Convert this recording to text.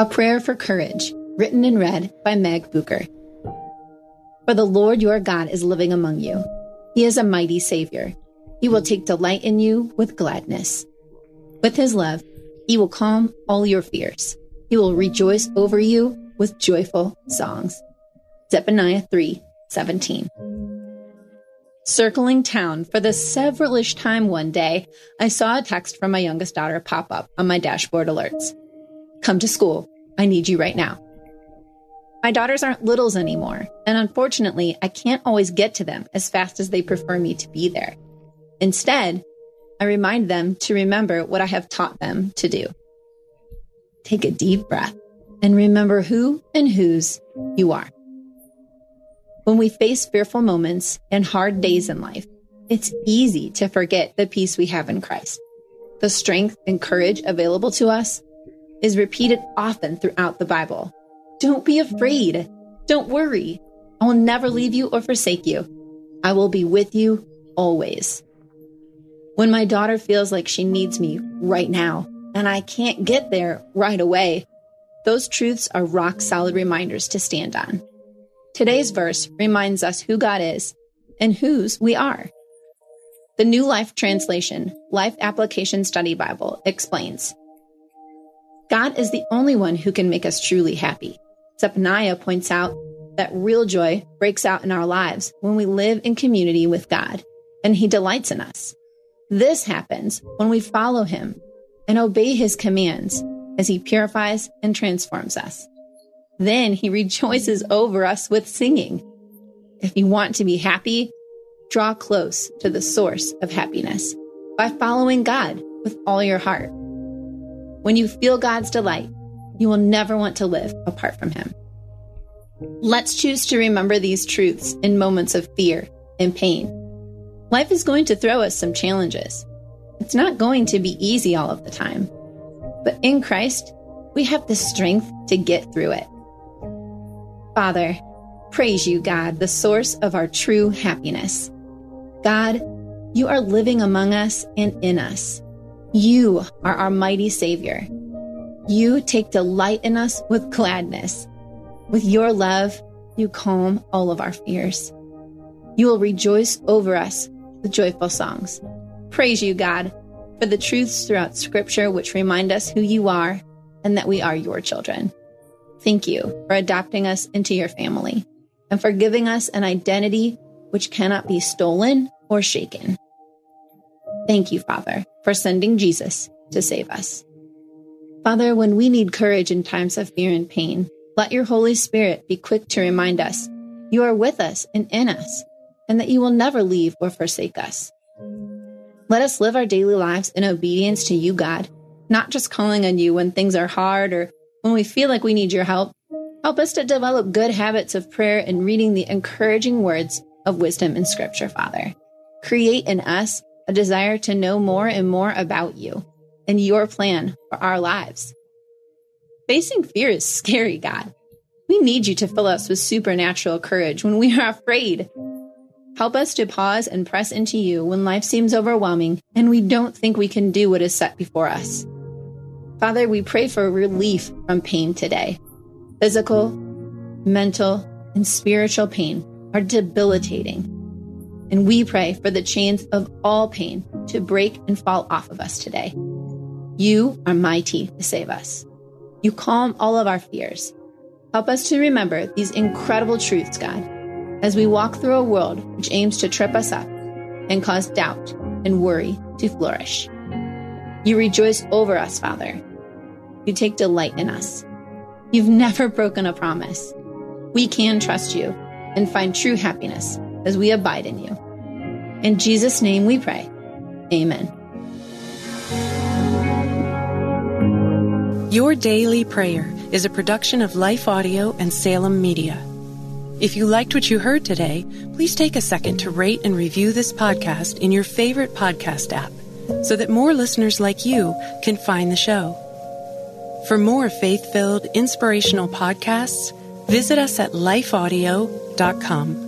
A Prayer for Courage, written and read by Meg Bucher. For the Lord your God is living among you. He is a mighty Savior. He will take delight in you with gladness. With his love, he will calm all your fears. He will rejoice over you with joyful songs. Zephaniah 3 17. Circling town for the severalish time one day, I saw a text from my youngest daughter pop up on my dashboard alerts. Come to school. I need you right now. My daughters aren't littles anymore, and unfortunately, I can't always get to them as fast as they prefer me to be there. Instead, I remind them to remember what I have taught them to do. Take a deep breath and remember who and whose you are. When we face fearful moments and hard days in life, it's easy to forget the peace we have in Christ. The strength and courage available to us is repeated often throughout the Bible. Don't be afraid. Don't worry. I will never leave you or forsake you. I will be with you always. When my daughter feels like she needs me right now and I can't get there right away, those truths are rock solid reminders to stand on. Today's verse reminds us who God is and whose we are. The New Living Translation, Life Application Study Bible explains God is the only one who can make us truly happy. Zephaniah points out that real joy breaks out in our lives when we live in community with God and He delights in us. This happens when we follow Him and obey His commands as He purifies and transforms us. Then He rejoices over us with singing. If you want to be happy, draw close to the source of happiness by following God with all your heart. When you feel God's delight, you will never want to live apart from Him. Let's choose to remember these truths in moments of fear and pain. Life is going to throw us some challenges. It's not going to be easy all of the time. But in Christ, we have the strength to get through it. Father, praise you, God, the source of our true happiness. God, you are living among us and in us. You are our mighty Savior. You take delight in us with gladness. With your love, you calm all of our fears. You will rejoice over us with joyful songs. Praise you, God, for the truths throughout Scripture which remind us who you are and that we are your children. Thank you for adopting us into your family and for giving us an identity which cannot be stolen or shaken. Thank you, Father, for sending Jesus to save us. Father, when we need courage in times of fear and pain, let your Holy Spirit be quick to remind us you are with us and in us, and that you will never leave or forsake us. Let us live our daily lives in obedience to you, God, not just calling on you when things are hard or when we feel like we need your help. Help us to develop good habits of prayer and reading the encouraging words of wisdom in Scripture, Father. Create in us a desire to know more and more about you and your plan for our lives. Facing fear is scary, God. We need you to fill us with supernatural courage when we are afraid. Help us to pause and press into you when life seems overwhelming and we don't think we can do what is set before us. Father, we pray for relief from pain today. Physical, mental, and spiritual pain are debilitating. And we pray for the chains of all pain to break and fall off of us today. You are mighty to save us. You calm all of our fears. Help us to remember these incredible truths, God, as we walk through a world which aims to trip us up and cause doubt and worry to flourish. You rejoice over us, Father. You take delight in us. You've never broken a promise. We can trust you and find true happiness as we abide in you. In Jesus' name we pray. Amen. Your Daily Prayer is a production of Life Audio and Salem Media. If you liked what you heard today, please take a second to rate and review this podcast in your favorite podcast app so that more listeners like you can find the show. For more faith filled, inspirational podcasts, visit us at lifeaudio.com.